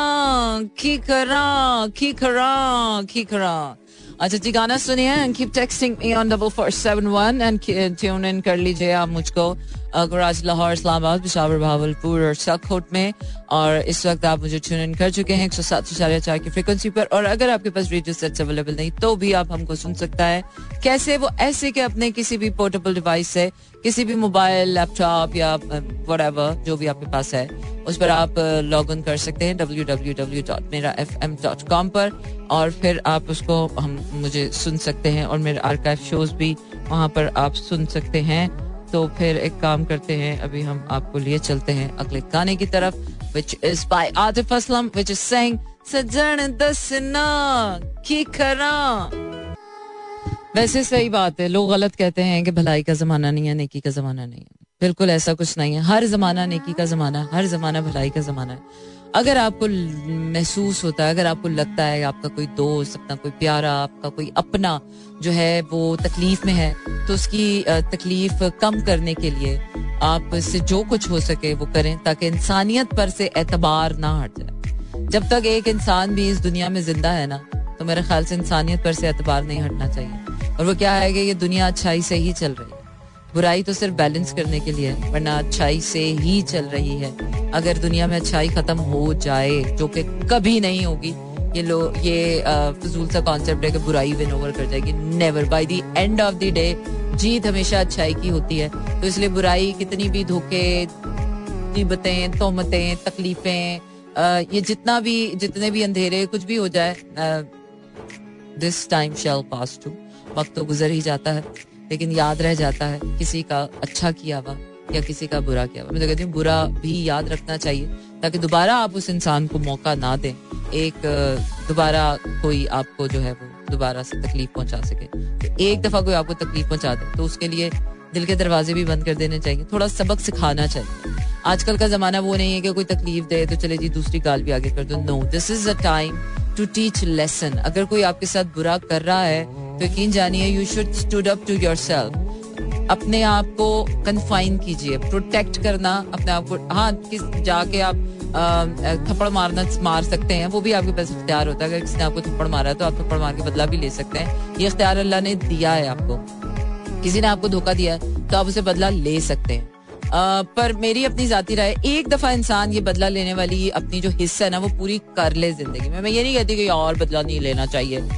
की करा की खरा की खरा। अच्छा जी गाना सुनिए keep texting on double four seven one and tune in कर लीजिए आप मुझको। कराची लाहौर, इस्लामाबाद, पिशावर, भावलपुर और सखोट में। और इस वक्त आप मुझे ट्यून इन कर चुके हैं एक सौ सात सौ चार चार की फ्रिक्वेंसी पर। और अगर आपके पास रेडियो सेट्स अवेलेबल नहीं तो भी आप हमको सुन सकता है। कैसे वो ऐसे के अपने किसी भी पोर्टेबल डिवाइस से, किसी भी मोबाइल लैपटॉप या वट जो भी आपके पास है, उस पर आप लॉग इन कर सकते हैं W W W dot Mera FM dot dot com पर। और फिर आप उसको हम, मुझे सुन सकते हैं और मेरे आर्काइव शोज़ भी वहाँ पर आप सुन सकते हैं। तो फिर एक काम करते हैं, अभी हम आपको लिए चलते हैं अगले गाने की तरफ़ which is by Atif Aslam which is saying सजन दसना की खरा. वैसे सही बात है, लोग गलत कहते हैं कि भलाई का जमाना नहीं है, नेकी का जमाना नहीं है। बिल्कुल ऐसा कुछ नहीं है। हर जमाना नेकी का जमाना हर जमाना भलाई का जमाना है। अगर आपको महसूस होता है, अगर आपको लगता है आपका कोई दोस्त, अपना कोई प्यारा, आपका कोई अपना जो है वो तकलीफ़ में है तो उसकी तकलीफ़ कम करने के लिए आप से जो कुछ हो सके वो करें ताकि इंसानियत पर से एतबार ना हट जाए। जब तक एक इंसान भी इस दुनिया में ज़िंदा है ना तो मेरे ख्याल से इंसानियत पर से एतबार नहीं हटना चाहिए। और वो क्या है कि ये दुनिया अच्छाई से ही चल रही है। बुराई तो सिर्फ़ बैलेंस करने के लिए वरना अच्छाई से ही चल रही है। अगर दुनिया में अच्छाई खत्म हो जाए, जो कि कभी नहीं होगी, ये लो, ये फजूल सा कॉन्सेप्ट है कि बुराई विन ओवर कर जाएगी never by the end of the day जीत हमेशा अच्छाई की होती है। तो इसलिए बुराई कितनी भी धोखे तिबतें तोहमतें, तकलीफें ये जितना भी, जितने भी अंधेरे, कुछ भी हो जाए this time shall pass too वक्त तो गुजर ही जाता है। लेकिन याद रह जाता है किसी का अच्छा किया हुआ या किसी का बुरा किया हुआ। मैं तो कहती हूँ, बुरा भी याद रखना चाहिए, ताकि दोबारा आप उस इंसान को मौका ना दें। एक, दोबारा कोई आपको जो है वो दोबारा से तकलीफ़ पहुँचा सके। तो एक दफ़ा कोई आपको तकलीफ़ पहुँचा दे तो उसके लिए दिल के दरवाजे भी बंद कर देने चाहिए। थोड़ा सबक सिखाना चाहिए। आजकल का जमाना वो नहीं है कि कोई तकलीफ़ दे तो चले जी, दूसरी गाल भी आगे कर दो। No this is a time to teach lesson अगर कोई आपके साथ बुरा कर रहा है तो यकीन जानिए you should stood up to your अपने आप को कन्फाइन कीजिए प्रोटेक्ट करना अपने आप को। हाँ किस, जाके आप थप्पड़ मारना, मार सकते हैं, वो भी आपके पास इख्तियार होता है। अगर किसी ने आपको थप्पड़ मारा है तो आप थप्पड़ मार के बदला भी ले सकते हैं। ये इख्तियार अल्लाह ने दिया है आपको। किसी ने आपको धोखा दिया है तो आप उसे बदला ले सकते हैं। पर मेरी अपनी जाती राय, एक दफ़ा इंसान ये बदला लेने वाली अपनी जो हिस्सा है ना, वो पूरी कर ले ज़िंदगी में। मैं ये नहीं कहती कि और बदला नहीं लेना चाहिए।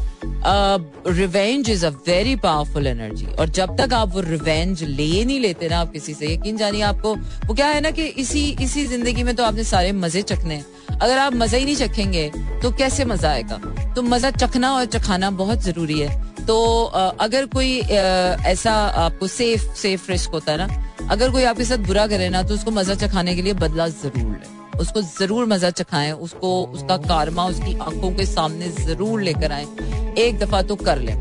Revenge is a very powerful energy और जब तक आप वो रिवेंज ले नहीं लेते ना आप किसी से, यकीन जानिए आपको, वो क्या है ना कि इसी इसी ज़िंदगी में तो आपने सारे मज़े चखने हैं। अगर आप मज़ा ही नहीं चखेंगे तो कैसे मज़ा आएगा? तो मज़ा चखना और चखाना बहुत ज़रूरी है। तो अगर कोई ऐसा आपको सेफ़ सेफ़ रिस्क होता है ना अगर कोई आपके साथ बुरा करे ना तो उसको मज़ा चखाने के लिए बदला ज़रूर ले। उसको ज़रूर मज़ा चखाएँ, उसको उसका कारमा, उसकी आँखों के सामने ज़रूर लेकर आए। एक दफ़ा तो कर ले।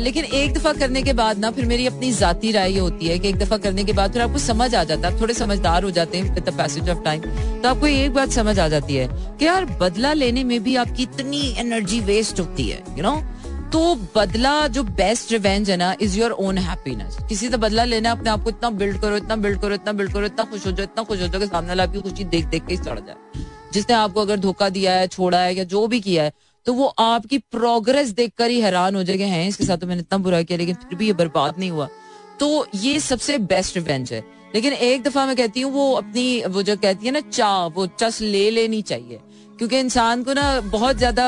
लेकिन एक दफ़ा करने के बाद ना, फिर मेरी अपनी जाती राय ये होती है कि एक दफ़ा करने के बाद फिर आपको समझ आ जाता है थोड़े समझदार हो जाते हैं with the passage of time तो आपको एक बात समझ आ जाती है कि यार बदला लेने में भी आपकी इतनी एनर्जी वेस्ट होती है यू you नो know? तो बदला जो बेस्ट रिवेंज है ना इज़ योर ओन हैप्पीनेस किसी से बदला लेना, अपने आप को इतना बिल्ड करो, इतना बिल्ड करो, इतना बिल्ड करो, इतना खुश हो जाओ, इतना खुश हो जाओ कि सामने वाला आपकी खुशी देख देख के ही चढ़ जाए। जिसने आपको अगर धोखा दिया है, छोड़ा है या जो भी किया है तो वो आपकी प्रोग्रेस देखकर ही हैरान हो जाएगा हैं, इसके साथ तो मैंने इतना बुरा किया, लेकिन फिर भी ये बर्बाद नहीं हुआ। तो ये सबसे बेस्ट रिवेंज है। लेकिन एक दफ़ा मैं कहती हूँ, वो अपनी, वो जो कहती है ना, चाह, वो चस ले लेनी चाहिए। क्योंकि इंसान को ना बहुत ज़्यादा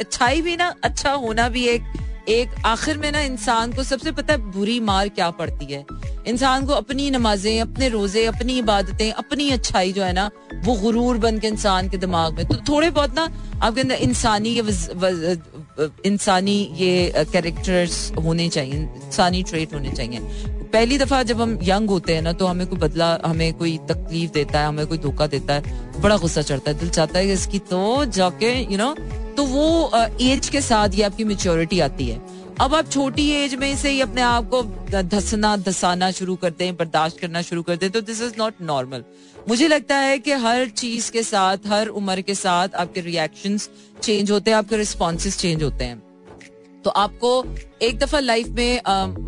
अच्छाई भी ना अच्छा होना भी एक एक आखिर में ना इंसान को सबसे पता है बुरी मार क्या पड़ती है। इंसान को अपनी नमाजें, अपने रोज़े, अपनी इबादतें, अपनी अच्छाई जो है ना, वो गुरूर बन के इंसान के दिमाग में। तो थोड़े बहुत ना आपके अंदर इंसानी इंसानी ये कैरेक्टर्स होने चाहिए, इंसानी ट्रेट होने चाहिए। पहली दफ़ा जब हम यंग होते हैं ना तो हमें कोई बदला, हमें कोई तकलीफ़ देता है, हमें कोई धोखा देता है बड़ा गुस्सा चढ़ता है, दिल चाहता है कि इसकी तो जाके यू नो तो वो एज के साथ ये आपकी मेच्योरिटी आती है। अब आप छोटी एज में से ही अपने आप को धसना, धसाना शुरू करते हैं, बर्दाश्त करना शुरू करते हैं तो दिस इज़ नॉट नॉर्मल मुझे लगता है कि हर चीज़ के साथ, हर उम्र के साथ आपके रिएक्शन चेंज होते हैं, आपके रिस्पॉन्सेज चेंज होते हैं। तो आपको एक दफ़ा लाइफ में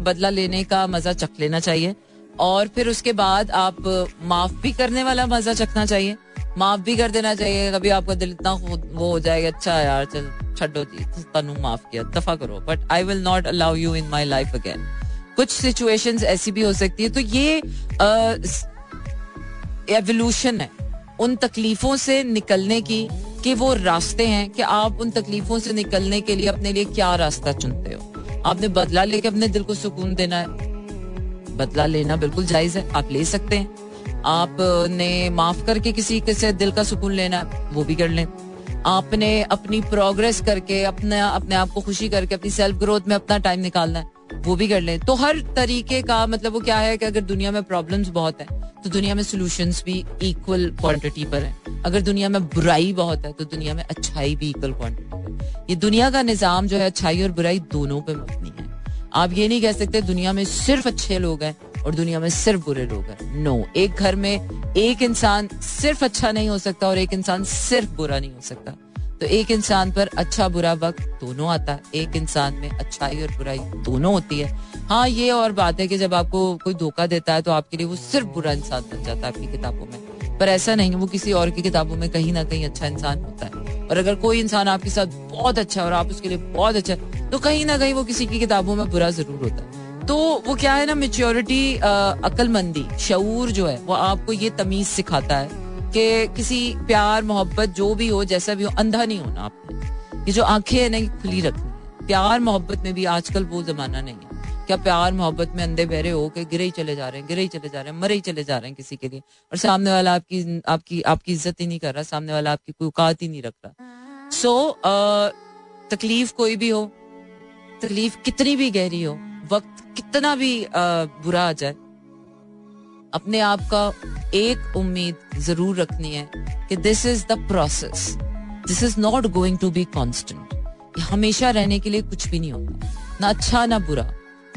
बदला लेने का मज़ा चख लेना चाहिए, और फिर उसके बाद आप माफ़ भी करने वाला मज़ा चखना चाहिए। माफ़ भी कर देना चाहिए। कभी आपका दिल इतना वो हो जाएगा अच्छा यार, चल छो जी, तनु माफ़ किया दफ़ा करो। But I will not allow you in my life again कुछ सिचुएशंस ऐसी भी हो सकती है। तो ये एवोल्यूशन है। उन तकलीफों से निकलने की, कि वो रास्ते हैं कि आप उन तकलीफों से निकलने के लिए अपने लिए क्या रास्ता चुनते हो। आपने बदला लेके अपने दिल को सुकून देना है। बदला लेना बिल्कुल जायज़ है। आप ले सकते हैं। आपने माफ़ करके किसी के से दिल का सुकून लेना, वो भी कर लें। आपने अपनी प्रोग्रेस करके, अपने अपने आप को खुशी करके, अपनी सेल्फ ग्रोथ में अपना टाइम निकालना है, वो भी कर लें। तो हर तरीके का मतलब वो क्या है कि अगर दुनिया में प्रॉब्लम्स बहुत है तो दुनिया में सोल्यूशंस भी इक्वल क्वांटिटी पर है। अगर दुनिया में बुराई बहुत है तो दुनिया में अच्छाई भी इक्वल क्वांटिटी पर ये दुनिया का निज़ाम जो है, अच्छाई और बुराई दोनों पे मबनी है। आप ये नहीं कह सकते, दुनिया में सिर्फ़ अच्छे लोग हैं और दुनिया में सिर्फ़ बुरे लोग हैं। नो no, एक घर में एक इंसान सिर्फ़ अच्छा नहीं हो सकता और एक इंसान सिर्फ़ बुरा नहीं हो सकता। तो एक इंसान पर अच्छा बुरा वक्त दोनों आता है एक इंसान में अच्छाई और बुराई दोनों होती है। हाँ ये और बात है कि जब आपको कोई धोखा देता है तो आपके लिए वो सिर्फ़ बुरा इंसान बन जाता है आपकी किताबों में। पर ऐसा नहीं है वो किसी और की किताबों में कहीं ना कहीं अच्छा इंसान होता है। और अगर कोई इंसान आपके साथ बहुत अच्छा है और आप उसके लिए बहुत अच्छा तो कहीं ना कहीं वो किसी की किताबों में बुरा ज़रूर होता है। तो वो क्या है ना मेच्योरिटी अक्लमंदी शूर जो है वो आपको ये तमीज सिखाता है कि किसी प्यार मोहब्बत जो भी हो जैसा भी हो अंधा नहीं होना आपने ये जो आँखें है ना ये खुली रखनी प्यार मोहब्बत में भी आजकल वो जमाना नहीं है। क्या प्यार मोहब्बत में अंधे बहरे हो के गिरे ही चले जा रहे हैं गिरे ही चले जा रहे हैं मरे ही चले जा रहे हैं किसी के लिए। और सामने वाला आपकी आपकी आपकी इज़्ज़त ही नहीं कर रहा सामने वाला आपकी कोई औकात ही नहीं रख रहा। सो so, तकलीफ़ कोई भी हो तकलीफ़ कितनी भी गहरी हो वक्त कितना भी बुरा आ जाए, अपने आप का एक उम्मीद ज़रूर रखनी है कि this is the process this is not going to be constant हमेशा रहने के लिए कुछ भी नहीं होता। ना अच्छा ना बुरा।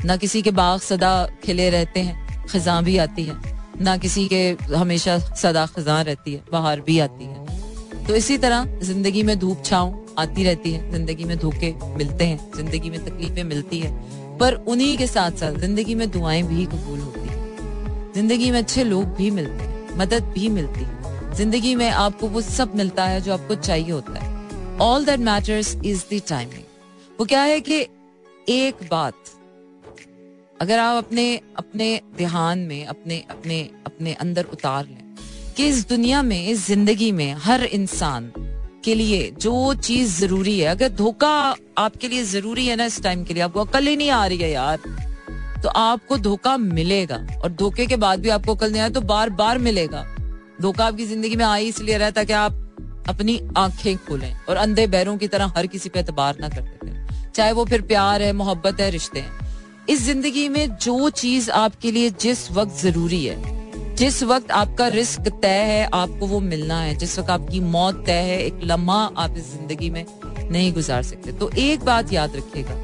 ना किसी के बाग सदा खिले रहते हैं, खजा भी आती है। ना किसी के हमेशा सदा खजा रहती है, बाहर भी आती है। तो इसी तरह ज़िंदगी में धूप छाव आती रहती है, ज़िंदगी में धोखे मिलते हैं, ज़िंदगी में तकलीफें मिलती है। पर उन्हीं के साथ साथ ज़िंदगी में दुआएँ भी कबूल होती ज़िंदगी में अच्छे लोग भी मिलते हैं, मदद भी मिलती है। ज़िंदगी में आपको वो सब मिलता है जो आपको चाहिए होता है। All that matters is the timing वो क्या है कि एक बात, अगर आप अपने अपने ध्यान में, अपने अपने अपने अंदर उतार लें कि इस दुनिया में, इस ज़िंदगी में हर इंसान के लिए जो चीज़ ज़रूरी है। अगर धोखा आपके लिए ज़रूरी है ना इस टाइम के लिए, आपको अकल ही नहीं आ रही है यार। तो आपको धोखा मिलेगा और धोखे के बाद भी आपको अकल नहीं आया तो बार बार मिलेगा। धोखा आपकी ज़िंदगी में आई इसलिए रहता कि आप अपनी आँखें खोलें और अंधे बैरों की तरह हर किसी पे एतबार ना करते थे चाहे वो फिर प्यार है, मोहब्बत है, रिश्ते हैं। इस ज़िंदगी में जो चीज़ आपके लिए जिस वक्त ज़रूरी है जिस वक्त आपका रिस्क तय है, आपको वो मिलना है। जिस वक्त आपकी मौत तय है, एक लम्हा आप इस ज़िंदगी में नहीं गुजार सकते। तो एक बात याद रखिएगा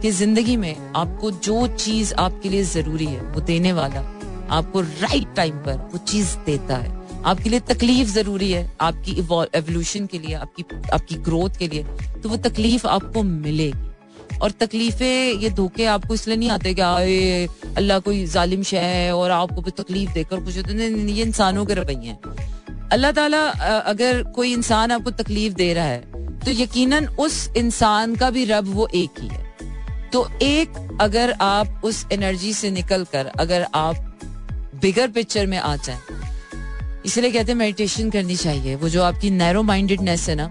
कि ज़िंदगी में आपको जो चीज़ आपके लिए ज़रूरी है, वो देने वाला, आपको राइट टाइम पर वो चीज़ देता है। आपके लिए तकलीफ़ ज़रूरी है, आपकी एवोल्यूशन के लिए, आपकी आपकी ग्रोथ के लिए तो वो तकलीफ़ आपको मिलेगी। और तकलीफें ये धोखे आपको इसलिए नहीं आते कि, आए, अल्लाह कोई जालिम शह है और आपको भी तकलीफ़ देकर कुछ होते ये इंसानों के रवैये हैं। अल्लाह ताला अगर कोई इंसान आपको तकलीफ़ दे रहा है तो यकीनन उस इंसान का भी रब वो एक ही है। तो एक अगर आप उस एनर्जी से निकल कर अगर आप बिगर पिक्चर में आ जाए, इसलिए कहते हैं मेडिटेशन करनी चाहिए। वो जो आपकी नैरो माइंडेडनेस है ना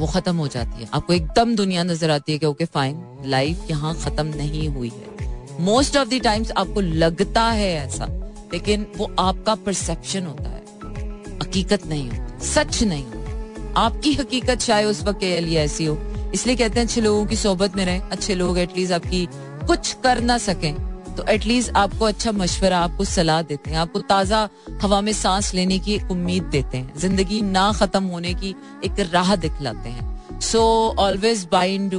वो खत्म हो जाती है। आपको एकदम दुनिया नज़र आती है कि ओके फाइन लाइफ यहाँ खत्म नहीं हुई है। मोस्ट ऑफ़ द टाइम्स आपको लगता है ऐसा, लेकिन वो आपका परसेप्शन होता है। हकीकत नहीं होती, सच नहीं होती। आपकी हकीकत शायद उस वक्त के लिए ऐसी हो। इसलिए कहते हैं, अच्छे लोगों की सोबत में रहें, अच्छे लोग एटलीस्ट आपकी कुछ कर ना सकें। तो एटलीस्ट आपको अच्छा मशवरा, आपको सलाह देते हैं, आपको ताज़ा हवा में सांस लेने की उम्मीद देते हैं, ज़िंदगी ना खत्म होने की एक राह दिखलाते हैं। So always bind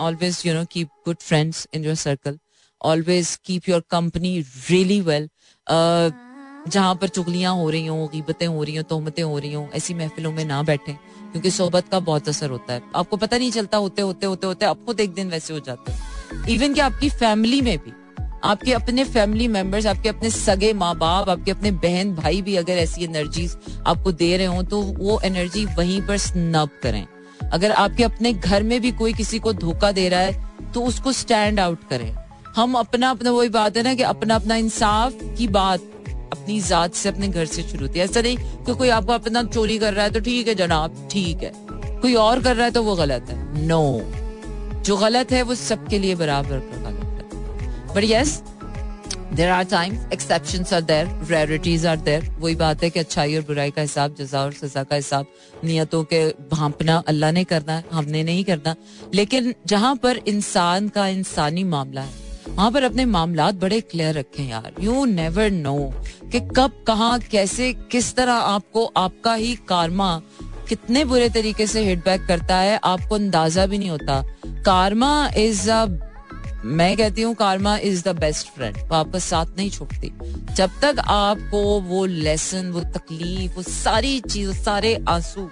always you know keep good friends in your circle always keep your company really well जहाँ पर चुगलियाँ हो रही हों गिबतें हो रही हों, तोहमतें हो रही हों, ऐसी महफिलों में ना बैठे, क्योंकि सोबत का बहुत असर होता है। आपको पता नहीं चलता होते होते होते होते आप खुद एक दिन वैसे हो जाते हैं। इवन कि आपकी फैमिली में भी आपके अपने फैमिली मेंबर्स आपके अपने सगे माँ बाप आपके अपने बहन भाई भी अगर ऐसी एनर्जीज आपको दे रहे हो तो वो एनर्जी वहीं पर स्नब करें। अगर आपके अपने घर में भी कोई किसी को धोखा दे रहा है तो उसको स्टैंड आउट करें। हम अपना अपना, वही बात है ना कि अपना अपना इंसाफ की बात अपनी जात से अपने घर से शुरू होती है। ऐसा नहीं कि कोई आपको अपना चोरी कर रहा है तो ठीक है जनाब, ठीक है। कोई और कर रहा है तो वो गलत है। No no. जो गलत है वो सबके लिए बराबर का गलत but yes there are time exception are there rarities are there वही बात है कि अच्छाई और बुराई का हिसाब, जजा और सजा का हिसाब, नियतों के भांपना अल्लाह ने करना है हमने नहीं करना। लेकिन जहाँ पर इंसान का इंसानी मामला है, वहाँ पर अपने मामला बड़े क्लियर रखें यार। यू नेवर नो कि कब, कहा, कैसे, किस तरह आपको, आपका ही कारमा कितने बुरे तरीके से हिट बैक करता है, आपको अंदाज़ा भी नहीं होता। कारमा इज़ अ मैं कहती हूँ कारमा इज़ द बेस्ट फ्रेंड वो आपका साथ नहीं छोड़ती जब तक आपको वो लेसन वो तकलीफ़, वो सारी चीज़ सारे आँसू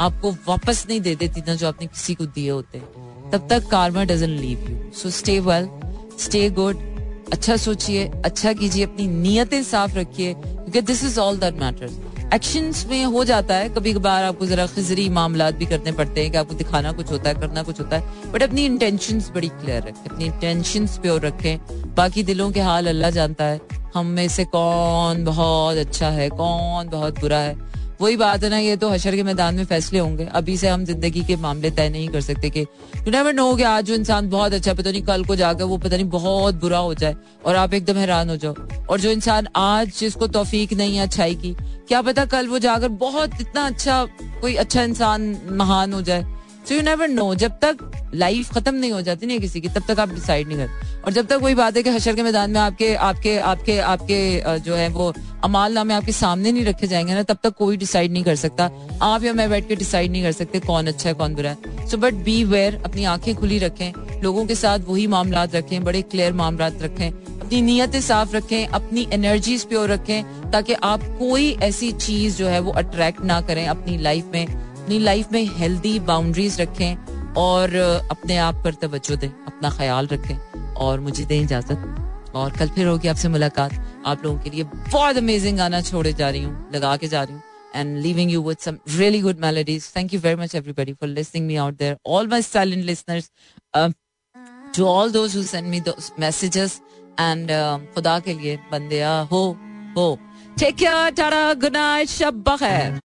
आपको वापस नहीं दे देती ना जो आपने किसी को दिए होते। तब तक karma doesn't leave you so stay well stay good अच्छा सोचिए अच्छा कीजिए, अपनी नीयतें साफ़ रखिए, क्योंकि this is all that matters actions में हो जाता है। कभी कभार आपको जरा खजरी मामला भी करने पड़ते हैं कि आपको दिखाना कुछ होता है, करना कुछ होता है। बट अपनी इंटेंशन बड़ी क्लियर रखें, अपनी इंटेंशन प्योर रखें। बाकी दिलों के हाल अल्लाह जानता है, हम में से कौन बहुत अच्छा है, कौन बहुत बुरा है। वही बात है ना, ये तो हशर के मैदान में फैसले होंगे। अभी से हम ज़िंदगी के मामले तय नहीं कर सकते कि यू नेवर नो कि आज जो इंसान बहुत अच्छा पता नहीं कल को जाकर वो पता नहीं बहुत बुरा हो जाए और आप एकदम हैरान हो जाओ। और जो इंसान आज जिसको तोफीक नहीं है, अच्छाई की, क्या पता कल वो जाकर बहुत इतना अच्छा कोई अच्छा इंसान महान हो जाए। सो यू नेवर नो जब तक लाइफ खत्म नहीं हो जाती नहीं किसी की, तब तक आप डिसाइड नहीं करते और जब तक वही बात है कि हशर के मैदान में आपके आपके आपके आपके जो है वो अमाल नामे आपके सामने नहीं रखे जाएँगे ना, तब तक कोई डिसाइड नहीं कर सकता। आप या मैं बैठ के डिसाइड नहीं कर सकते कौन अच्छा है, कौन बुरा है। सो बट बी वेयर अपनी आँखें खुली रखें, लोगों के साथ वही मामला रखें, बड़े क्लियर मामला रखें। अपनी नीयतें साफ़ रखें, अपनी एनर्जीज प्योर रखें, ताकि आप कोई ऐसी चीज़ जो है वो अट्रैक्ट ना करें अपनी लाइफ में। अपनी लाइफ में हेल्दी बाउंड्रीज रखें और अपने आप पर तवज्जो दें अपना ख्याल रखें और मुझे दें इजाज़त और कल फिर होगी आपसे मुलाकात आप लोगों के लिए बहुत अमेजिंग गाना छोड़े जा रही हूँ लगा के जा रही हूँ and leaving you with some really good melodies. Thank you very much, everybody, for listening me out there. All my silent listeners, uh, to all those who send me those messages, and uh, खुदा के लिए बंदिया हो हो. Take care, Tara. Good night. Shabba khair.